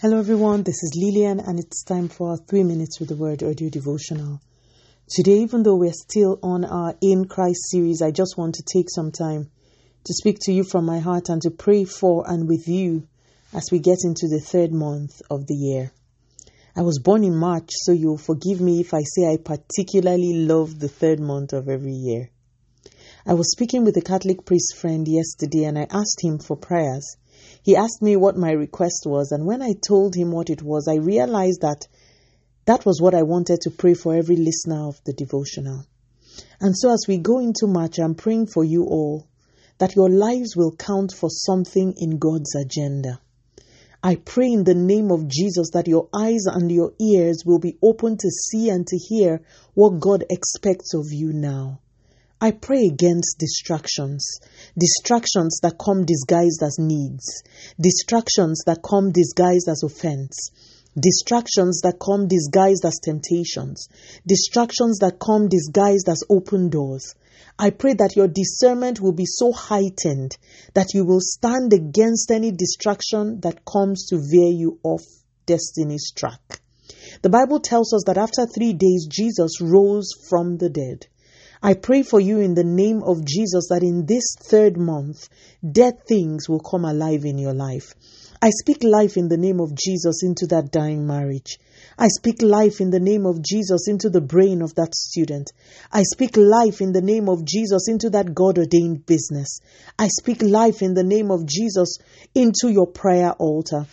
Hello, everyone. This is Lillian, and it's time for our three minutes with the word audio devotional. Today, even though we're still on our In Christ series, I just want to take some time to speak to you from my heart and to pray for and with you as we get into the third month of the year. I was born in March, so you'll forgive me if I say I particularly love the third month of every year. I was speaking with a Catholic priest friend yesterday and I asked him for prayers. He asked me what my request was, and when I told him what it was, I realized that that was what I wanted to pray for every listener of the devotional. And so, as we go into March, I'm praying for you all that your lives will count for something in God's agenda. I pray in the name of Jesus that your eyes and your ears will be open to see and to hear what God expects of you now. I pray against distractions, distractions that come disguised as needs, distractions that come disguised as offense, distractions that come disguised as temptations, distractions that come disguised as open doors. I pray that your discernment will be so heightened that you will stand against any distraction that comes to veer you off destiny's track. The Bible tells us that after three days, Jesus rose from the dead. I pray for you in the name of Jesus that in this third month, dead things will come alive in your life. I speak life in the name of Jesus into that dying marriage. I speak life in the name of Jesus into the brain of that student. I speak life in the name of Jesus into that God ordained business. I speak life in the name of Jesus into your prayer altar.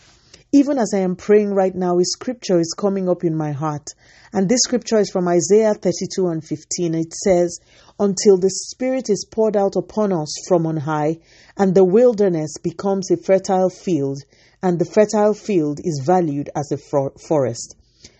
Even as I am praying right now, a scripture is coming up in my heart. And this scripture is from Isaiah 32 and 15. It says, Until the Spirit is poured out upon us from on high, and the wilderness becomes a fertile field, and the fertile field is valued as a forest.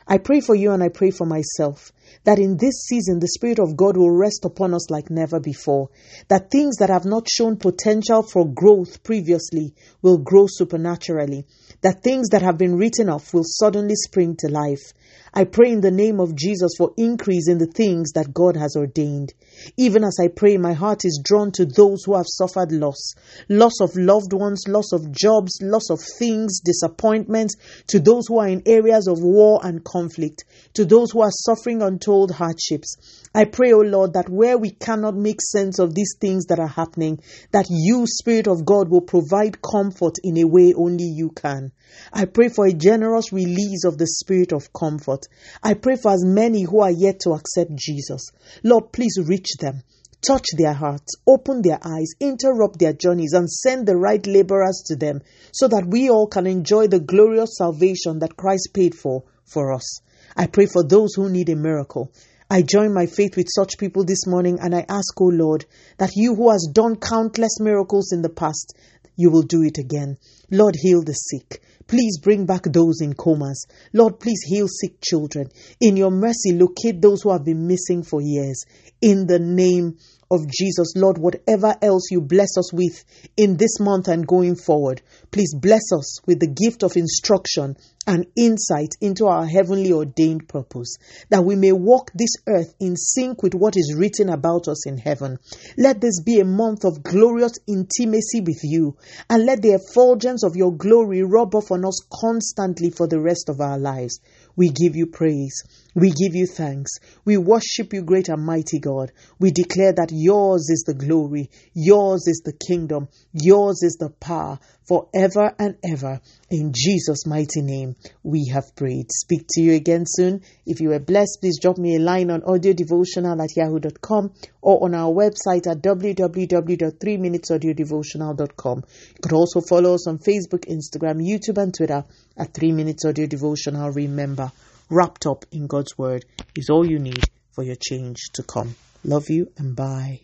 I pray for you and I pray for myself that in this season the Spirit of God will rest upon us like never before. That things that have not shown potential for growth previously will grow supernaturally. That things that have been written off will suddenly spring to life. I pray in the name of Jesus for increase in the things that God has ordained. Even as I pray, my heart is drawn to those who have suffered loss loss of loved ones, loss of jobs, loss of things, disappointments, to those who are in areas of war and conflict, to those who are suffering untold hardships. I pray, O oh Lord, that where we cannot make sense of these things that are happening, that you, Spirit of God, will provide comfort in a way only you can. I pray for a generous release of the spirit of comfort. I pray for as many who are yet to accept Jesus. Lord, please reach them. Touch their hearts, open their eyes, interrupt their journeys, and send the right laborers to them so that we all can enjoy the glorious salvation that Christ paid for for us. I pray for those who need a miracle. I join my faith with such people this morning and I ask, O oh Lord, that you who has done countless miracles in the past, you will do it again. Lord, heal the sick. Please bring back those in comas. Lord, please heal sick children. In your mercy, locate those who have been missing for years. In the name of Jesus, Lord, whatever else you bless us with in this month and going forward, please bless us with the gift of instruction and insight into our heavenly ordained purpose, that we may walk this earth in sync with what is written about us in heaven. Let this be a month of glorious intimacy with you, and let the effulgence of your glory rub off on us constantly for the rest of our lives. We give you praise. We give you thanks. We worship you, great and mighty God. We declare that yours is the glory, yours is the kingdom, yours is the power forever and ever. In Jesus' mighty name, we have prayed. Speak to you again soon. If you were blessed, please drop me a line on audiodevotional at yahoo.com or on our website at www.3minutesaudiodevotional.com. You could also follow us on Facebook, Instagram, YouTube, and Twitter at 3 Minutes Audio Devotional. Remember, wrapped up in God's Word is all you need for your change to come. Love you and bye.